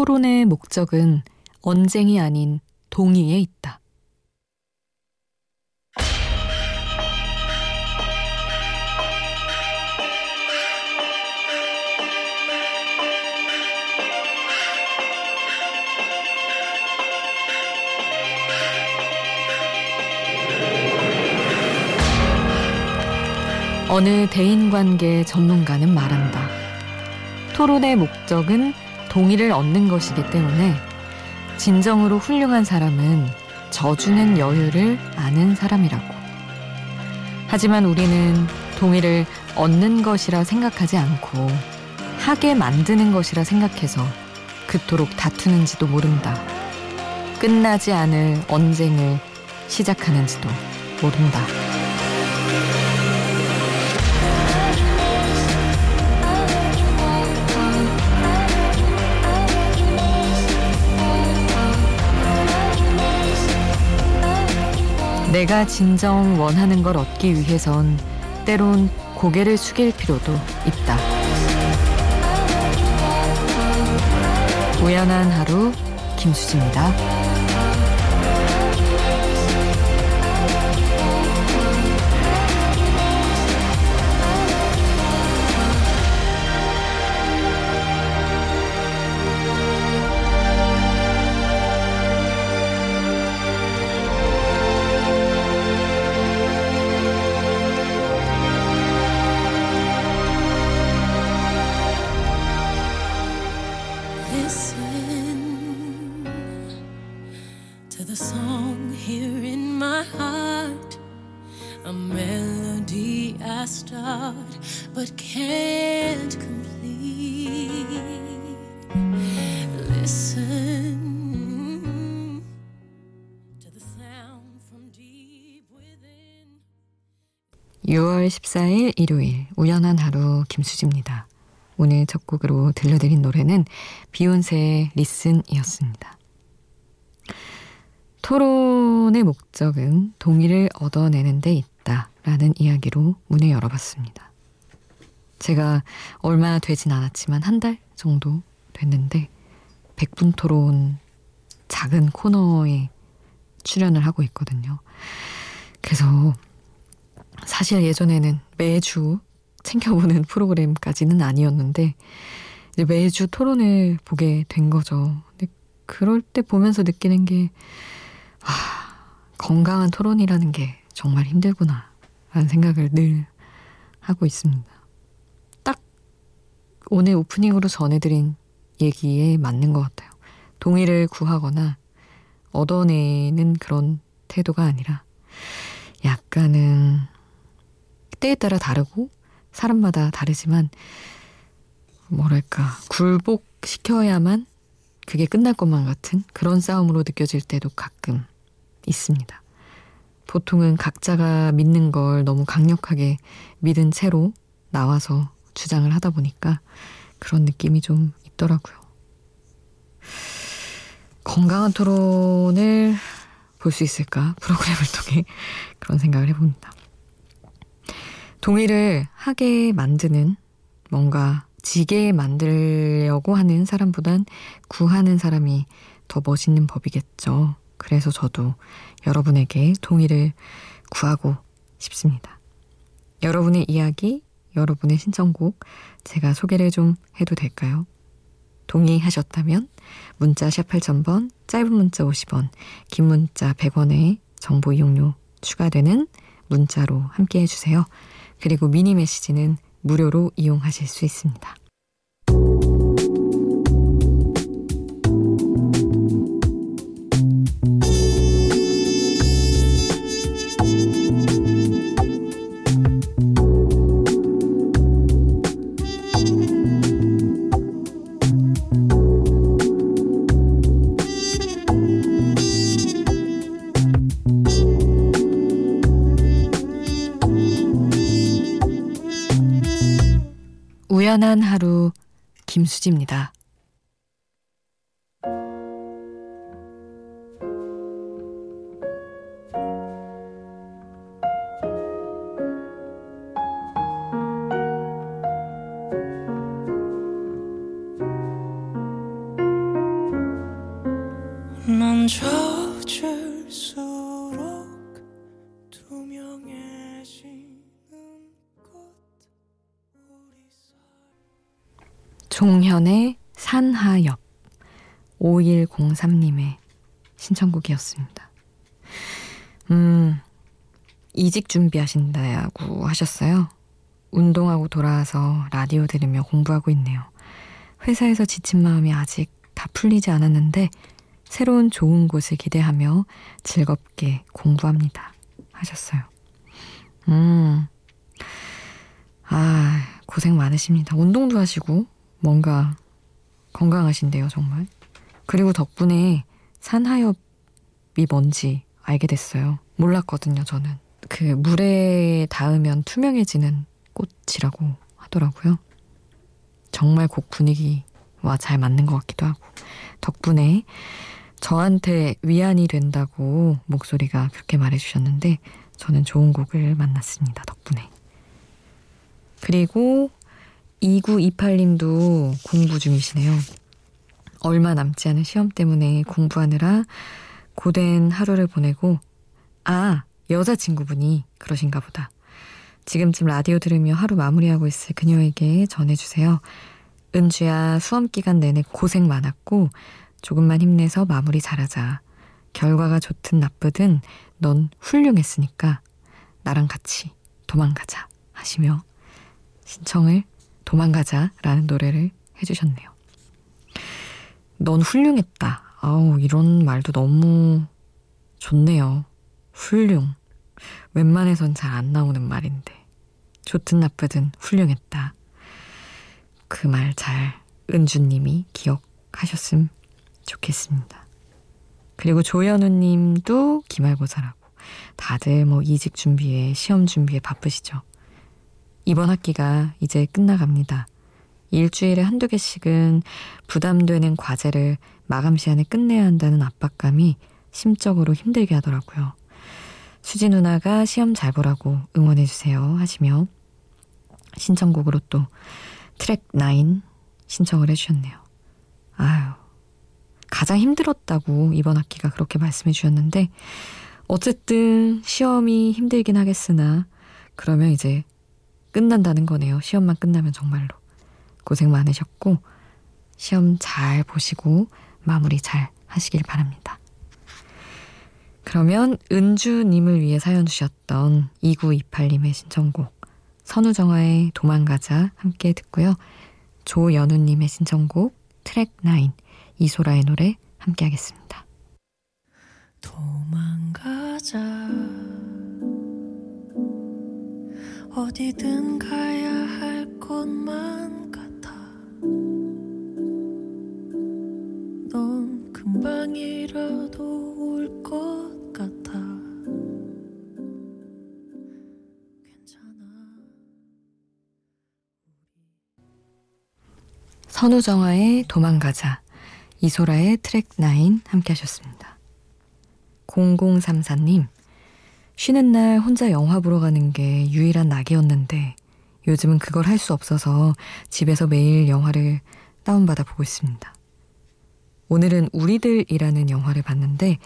토론의 목적은 언쟁이 아닌 동의에 있다. 어느 대인관계 전문가는 말한다. 토론의 목적은 동의를 얻는 것이기 때문에 진정으로 훌륭한 사람은 져주는 여유를 아는 사람이라고. 하지만 우리는 동의를 얻는 것이라 생각하지 않고 하게 만드는 것이라 생각해서 그토록 다투는지도 모른다. 끝나지 않을 언쟁을 시작하는지도 모른다. 내가 진정 원하는 걸 얻기 위해선 때론 고개를 숙일 필요도 있다. 우연한 하루 김수지입니다. 6월 14일 일요일 우연한 하루 김수지입니다. 오늘 첫 곡으로 들려드린 노래는 비욘세의 리슨이었습니다. 토론의 목적은 동의를 얻어내는 데 있다라는 이야기로 문을 열어봤습니다. 제가 얼마 되진 않았지만 한 달 정도 됐는데 백분 토론 작은 코너에 출연을 하고 있거든요. 그래서 사실 예전에는 매주 챙겨보는 프로그램까지는 아니었는데 이제 매주 토론을 보게 된 거죠. 근데 그럴 때 보면서 느끼는 게 아, 건강한 토론이라는 게 정말 힘들구나 라는 생각을 늘 하고 있습니다. 오늘 오프닝으로 전해드린 얘기에 맞는 것 같아요. 동의를 구하거나 얻어내는 그런 태도가 아니라 약간은 때에 따라 다르고 사람마다 다르지만 뭐랄까 굴복시켜야만 그게 끝날 것만 같은 그런 싸움으로 느껴질 때도 가끔 있습니다. 보통은 각자가 믿는 걸 너무 강력하게 믿은 채로 나와서 주장을 하다 보니까 그런 느낌이 좀 있더라고요. 건강한 토론을 볼 수 있을까? 프로그램을 통해 그런 생각을 해봅니다. 동의를 하게 만드는 뭔가 지게 만들려고 하는 사람보단 구하는 사람이 더 멋있는 법이겠죠. 그래서 저도 여러분에게 동의를 구하고 싶습니다. 여러분의 이야기 여러분의 신청곡 제가 소개를 좀 해도 될까요? 동의하셨다면 문자 샵 8000번, 짧은 문자 50원, 긴 문자 100원에 정보 이용료 추가되는 문자로 함께 해주세요. 그리고 미니 메시지는 무료로 이용하실 수 있습니다. 우연한 하루 김수지입니다. 종현의 산하엽 5103님의 신청곡이었습니다. 음, 이직 준비하신다고 하셨어요. 운동하고 돌아와서 라디오 들으며 공부하고 있네요. 회사에서 지친 마음이 아직 다 풀리지 않았는데 새로운 좋은 곳을 기대하며 즐겁게 공부합니다. 하셨어요. 음, 아, 고생 많으십니다. 운동도 하시고 뭔가 건강하신데요, 정말. 그리고 덕분에 산하엽이 뭔지 알게 됐어요. 몰랐거든요, 저는. 그 물에 닿으면 투명해지는 꽃이라고 하더라고요. 정말 곡 분위기와 잘 맞는 것 같기도 하고. 덕분에 저한테 위안이 된다고 목소리가 그렇게 말해주셨는데 저는 좋은 곡을 만났습니다. 덕분에. 그리고 2928님도 공부 중이시네요. 얼마 남지 않은 시험 때문에 공부하느라 고된 하루를 보내고 아 여자친구분이 그러신가 보다. 지금쯤 라디오 들으며 하루 마무리하고 있을 그녀에게 전해주세요. 은주야 수험 기간 내내 고생 많았고 조금만 힘내서 마무리 잘하자. 결과가 좋든 나쁘든 넌 훌륭했으니까 나랑 같이 도망가자 하시며 신청을 도망가자 라는 노래를 해주셨네요. 넌 훌륭했다. 아우, 이런 말도 너무 좋네요. 훌륭. 웬만해선 잘 안 나오는 말인데. 좋든 나쁘든 훌륭했다. 그 말 잘 은주님이 기억하셨음 좋겠습니다. 그리고 조현우 님도 기말고사라고. 다들 뭐 이직 준비에 시험 준비에 바쁘시죠. 이번 학기가 이제 끝나갑니다. 일주일에 한두 개씩은 부담되는 과제를 마감 시간에 끝내야 한다는 압박감이 심적으로 힘들게 하더라고요. 수지 누나가 시험 잘 보라고 응원해주세요 하시며 신청곡으로 또 트랙 9 신청을 해주셨네요. 아유, 가장 힘들었다고 이번 학기가 그렇게 말씀해 주셨는데 어쨌든 시험이 힘들긴 하겠으나 그러면 이제 끝난다는 거네요. 시험만 끝나면 정말로. 고생 많으셨고, 시험 잘 보시고, 마무리 잘 하시길 바랍니다. 그러면 은주님을 위해 사연 주셨던 2928님의 신청곡, 선우정아의 도망가자 함께 듣고요. 조연우님의 신청곡, 트랙 9, 이소라의 노래 함께 하겠습니다. 도망가자 어디든 가야 할 곳만 같아. 넌 금방이라도 올 것 같아. 괜찮아. 선우정아의 도망가자, 이소라의 트랙 9 함께 하셨습니다. 0034님, 쉬는 날 혼자 영화 보러 가는 게 유일한 낙이었는데 요즘은 그걸 할 수 없어서 집에서 매일 영화를 다운받아 보고 있습니다. 오늘은 우리들이라는 영화를 봤는데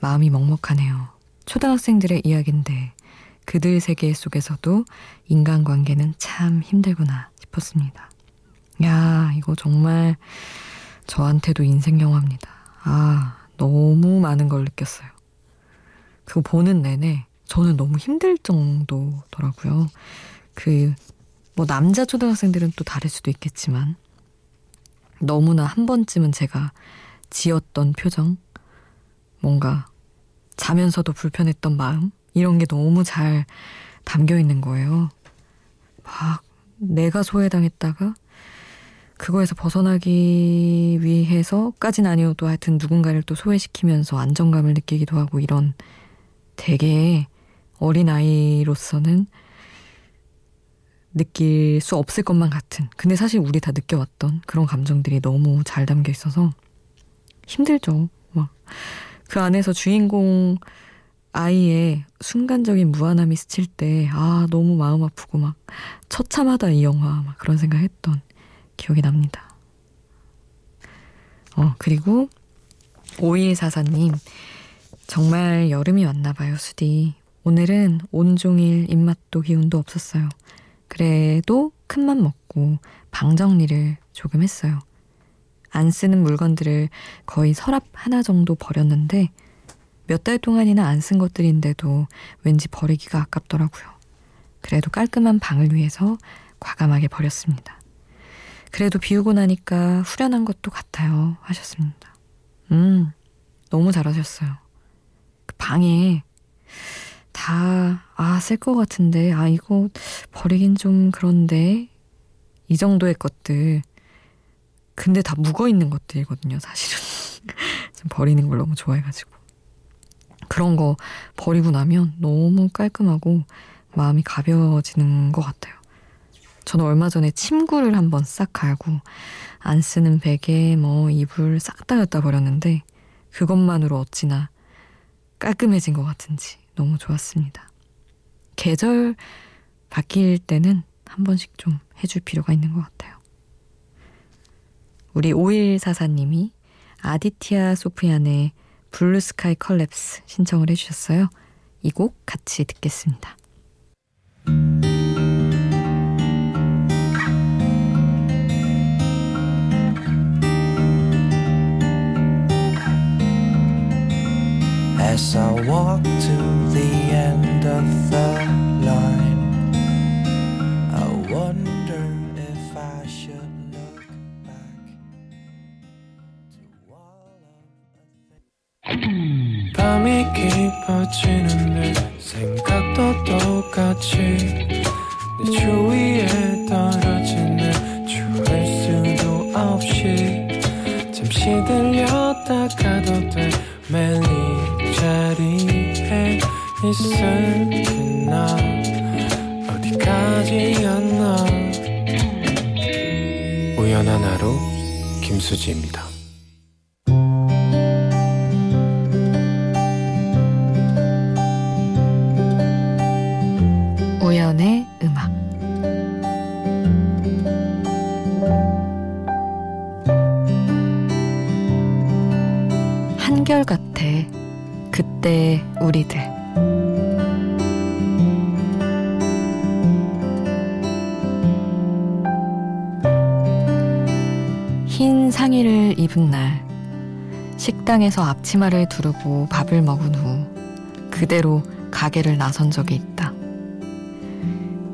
마음이 먹먹하네요. 초등학생들의 이야기인데 그들 세계 속에서도 인간관계는 참 힘들구나 싶었습니다. 야, 이거 정말 저한테도 인생 영화입니다. 아, 너무 많은 걸 느꼈어요. 그거 보는 내내 저는 너무 힘들 정도더라고요. 그, 뭐, 남자 초등학생들은 또 다를 수도 있겠지만, 너무나 한 번쯤은 제가 지었던 표정, 뭔가 자면서도 불편했던 마음, 이런 게 너무 잘 담겨 있는 거예요. 막 내가 소외당했다가 그거에서 벗어나기 위해서까진 아니어도 하여튼 누군가를 또 소외시키면서 안정감을 느끼기도 하고 이런 되게 어린아이로서는 느낄 수 없을 것만 같은 근데 사실 우리 다 느껴왔던 그런 감정들이 너무 잘 담겨 있어서 힘들죠. 막 그 안에서 주인공 아이의 순간적인 무한함이 스칠 때, 아, 너무 마음 아프고 막, 처참하다, 이 영화. 막 그런 생각 했던 기억이 납니다. 어, 그리고 5144님, 정말 여름이 왔나 봐요, 수디. 오늘은 온종일 입맛도 기운도 없었어요. 그래도 큰맘 먹고 방 정리를 조금 했어요. 안 쓰는 물건들을 거의 서랍 하나 정도 버렸는데 몇 달 동안이나 안 쓴 것들인데도 왠지 버리기가 아깝더라고요. 그래도 깔끔한 방을 위해서 과감하게 버렸습니다. 그래도 비우고 나니까 후련한 것도 같아요. 하셨습니다. 음, 너무 잘하셨어요. 그 방에 다, 아, 쓸것 같은데, 아, 이거 버리긴 좀 그런데, 이 정도의 것들. 근데 다 묵어 있는 것들이거든요, 사실은. 좀 버리는 걸 너무 좋아해가지고. 그런 거 버리고 나면 너무 깔끔하고 마음이 가벼워지는 것 같아요. 저는 얼마 전에 침구를 한번 싹 갈고 안 쓰는 베개, 뭐 이불 싹 다 갖다 버렸는데 그것만으로 어찌나 깔끔해진 것 같은지 너무 좋았습니다. 계절 바뀔 때는 한 번씩 좀 해줄 필요가 있는 것 같아요. 우리 5144님이 아디티아 소프얀의 Blue Sky Collapse 신청을 해주셨어요. 이 곡 같이 듣겠습니다. 김수지입니다 식당에서 앞치마를 두르고 밥을 먹은 후 그대로 가게를 나선 적이 있다.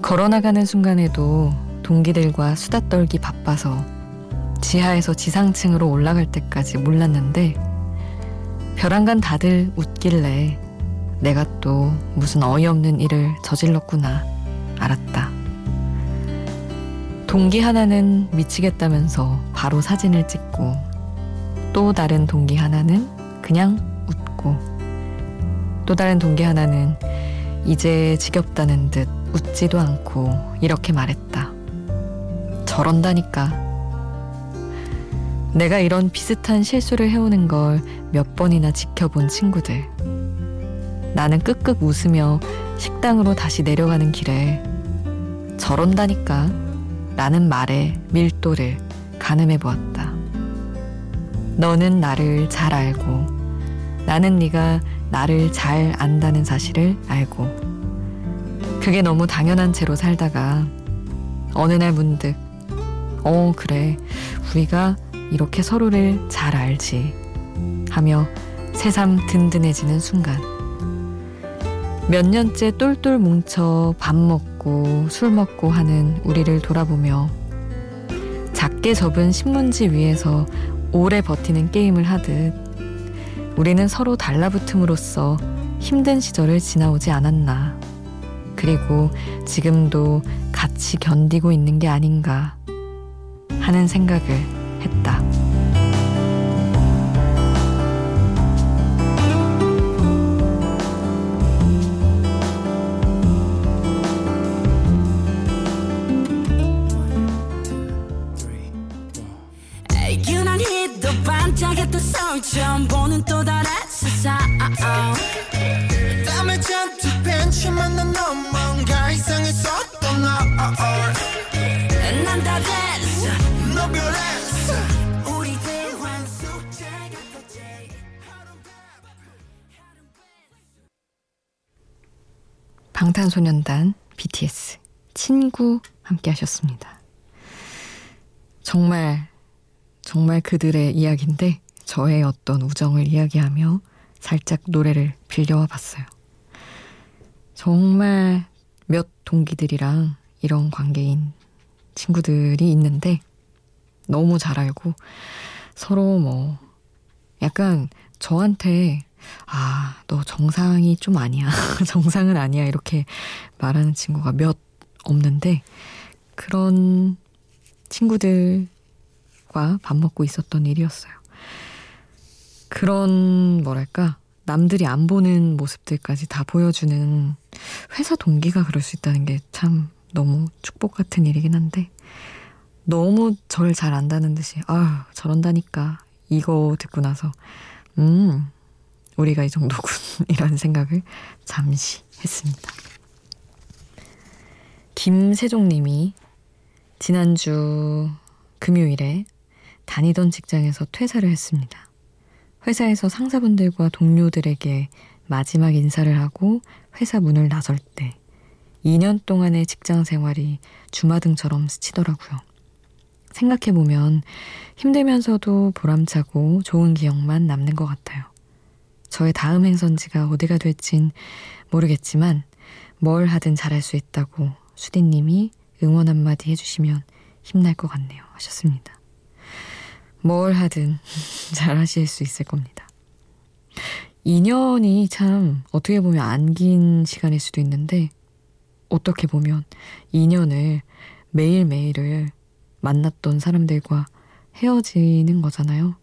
걸어나가는 순간에도 동기들과 수다 떨기 바빠서 지하에서 지상층으로 올라갈 때까지 몰랐는데 벼랑간 다들 웃길래 내가 또 무슨 어이없는 일을 저질렀구나 알았다. 동기 하나는 미치겠다면서 바로 사진을 찍고 또 다른 동기 하나는 그냥 웃고 또 다른 동기 하나는 이제 지겹다는 듯 웃지도 않고 이렇게 말했다. 저런다니까. 내가 이런 비슷한 실수를 해오는 걸 몇 번이나 지켜본 친구들. 나는 끄끄 웃으며 식당으로 다시 내려가는 길에 저런다니까 라는 말에 밀도를 가늠해 보았다. 너는 나를 잘 알고 나는 네가 나를 잘 안다는 사실을 알고. 그게 너무 당연한 채로 살다가 어느 날 문득 어 그래 우리가 이렇게 서로를 잘 알지 하며 새삼 든든해지는 순간 몇 년째 똘똘 뭉쳐 밥 먹고 술 먹고 하는 우리를 돌아보며 작게 접은 신문지 위에서 오래 버티는 게임을 하듯 우리는 서로 달라붙음으로써 힘든 시절을 지나오지 않았나. 그리고 지금도 같이 견디고 있는 게 아닌가 하는 생각을 했다. 방탄소년단 BTS 친구 함께 하셨습니다. 정말 정말 그들의 이야기인데 저의 어떤 우정을 이야기하며 살짝 노래를 빌려와 봤어요. 정말 몇 동기들이랑 이런 관계인 친구들이 있는데 너무 잘 알고 서로 뭐 약간 저한테 아, 너 정상이 좀 아니야. 정상은 아니야. 이렇게 말하는 친구가 몇 없는데 그런 친구들과 밥 먹고 있었던 일이었어요. 그런 뭐랄까 남들이 안 보는 모습들까지 다 보여주는 회사 동기가 그럴 수 있다는 게 참 너무 축복 같은 일이긴 한데 너무 저를 잘 안다는 듯이 아 저런다니까 이거 듣고 나서 음 우리가 이 정도군 이런 생각을 잠시 했습니다. 김세종님이 지난주 금요일에 다니던 직장에서 퇴사를 했습니다. 회사에서 상사분들과 동료들에게 마지막 인사를 하고 회사 문을 나설 때 2년 동안의 직장 생활이 주마등처럼 스치더라고요. 생각해보면 힘들면서도 보람차고 좋은 기억만 남는 것 같아요. 저의 다음 행선지가 어디가 될진 모르겠지만 뭘 하든 잘할 수 있다고 수디님이 응원 한마디 해주시면 힘날 것 같네요. 하셨습니다. 뭘 하든 잘 하실 수 있을 겁니다. 2년이 참 어떻게 보면 안 긴 시간일 수도 있는데 어떻게 보면 2년을 매일매일을 만났던 사람들과 헤어지는 거잖아요.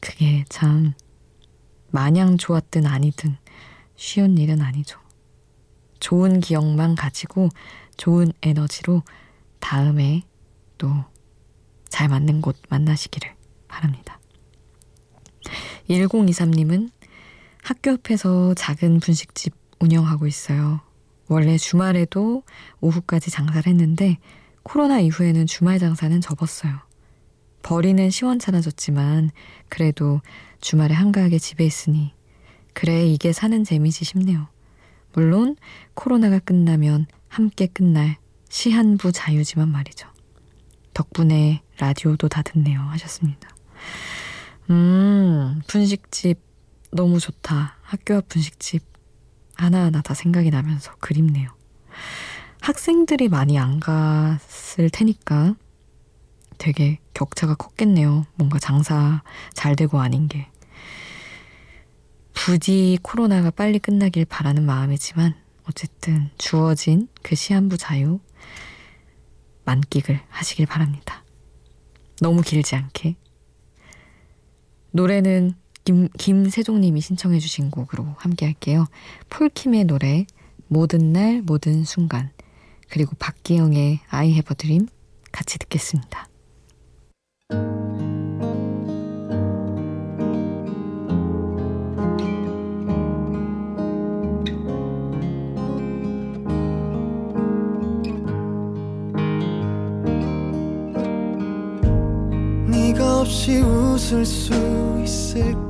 그게 참 마냥 좋았든 아니든 쉬운 일은 아니죠. 좋은 기억만 가지고 좋은 에너지로 다음에 또 잘 맞는 곳 만나시기를 바랍니다. 1023님은 학교 앞에서 작은 분식집 운영하고 있어요. 원래 주말에도 오후까지 장사를 했는데 코로나 이후에는 주말 장사는 접었어요. 벌이는 시원찮아졌지만 그래도 주말에 한가하게 집에 있으니 그래 이게 사는 재미지 싶네요. 물론 코로나가 끝나면 함께 끝날 시한부 자유지만 말이죠. 덕분에 라디오도 다 듣네요 하셨습니다. 음 분식집 너무 좋다. 학교 앞 분식집 하나하나 다 생각이 나면서 그립네요. 학생들이 많이 안 갔을 테니까 되게 격차가 컸겠네요. 뭔가 장사 잘 되고 아닌 게. 부디 코로나가 빨리 끝나길 바라는 마음이지만 어쨌든 주어진 그 시한부 자유 만끽을 하시길 바랍니다. 너무 길지 않게. 노래는 김, 김세종님이 신청해 주신 곡으로 함께 할게요. 폴킴의 노래 모든 날 모든 순간 그리고 박기영의 a dream 같이 듣겠습니다. 없이 웃을 수 있을까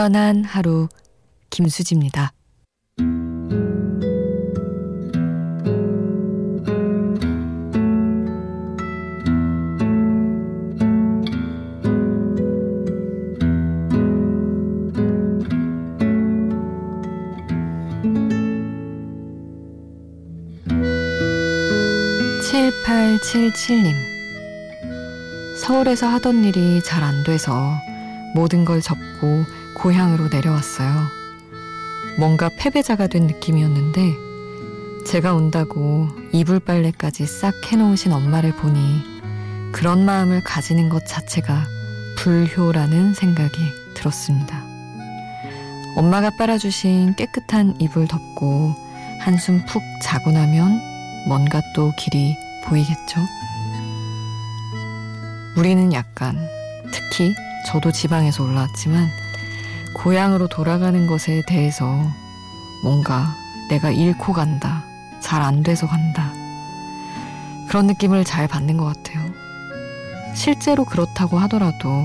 우연한 하루 김수지입니다. 7877님 서울에서 하던 일이 잘 안 돼서 모든 걸 접고 고향으로 내려왔어요. 뭔가 패배자가 된 느낌이었는데 제가 온다고 이불 빨래까지 싹 해놓으신 엄마를 보니 그런 마음을 가지는 것 자체가 불효라는 생각이 들었습니다. 엄마가 빨아주신 깨끗한 이불 덮고 한숨 푹 자고 나면 뭔가 또 길이 보이겠죠? 우리는 약간, 특히 저도 지방에서 올라왔지만, 고향으로 돌아가는 것에 대해서 뭔가 내가 잃고 간다, 잘 안 돼서 간다. 그런 느낌을 잘 받는 것 같아요. 실제로 그렇다고 하더라도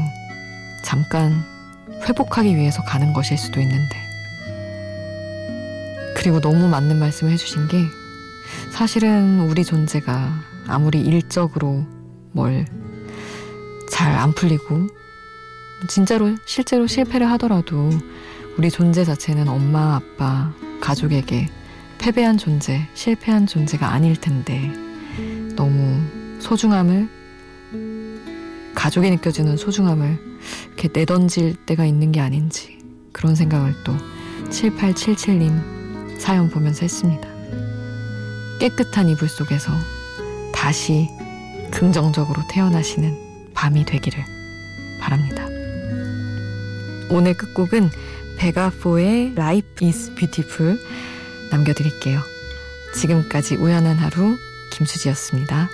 잠깐 회복하기 위해서 가는 것일 수도 있는데. 그리고 너무 맞는 말씀을 해주신 게 사실은 우리 존재가 아무리 일적으로 뭘 잘 안 풀리고 진짜로 실제로 실패를 하더라도 우리 존재 자체는 엄마, 아빠, 가족에게 패배한 존재, 실패한 존재가 아닐 텐데 너무 소중함을 가족이 느껴지는 소중함을 이렇게 내던질 때가 있는 게 아닌지 그런 생각을 또 7877님 사연 보면서 했습니다. 깨끗한 이불 속에서 다시 긍정적으로 태어나시는 밤이 되기를 바랍니다. 오늘 끝곡은 베가포의 Life is Beautiful 남겨드릴게요. 지금까지 우연한 하루 김수지였습니다.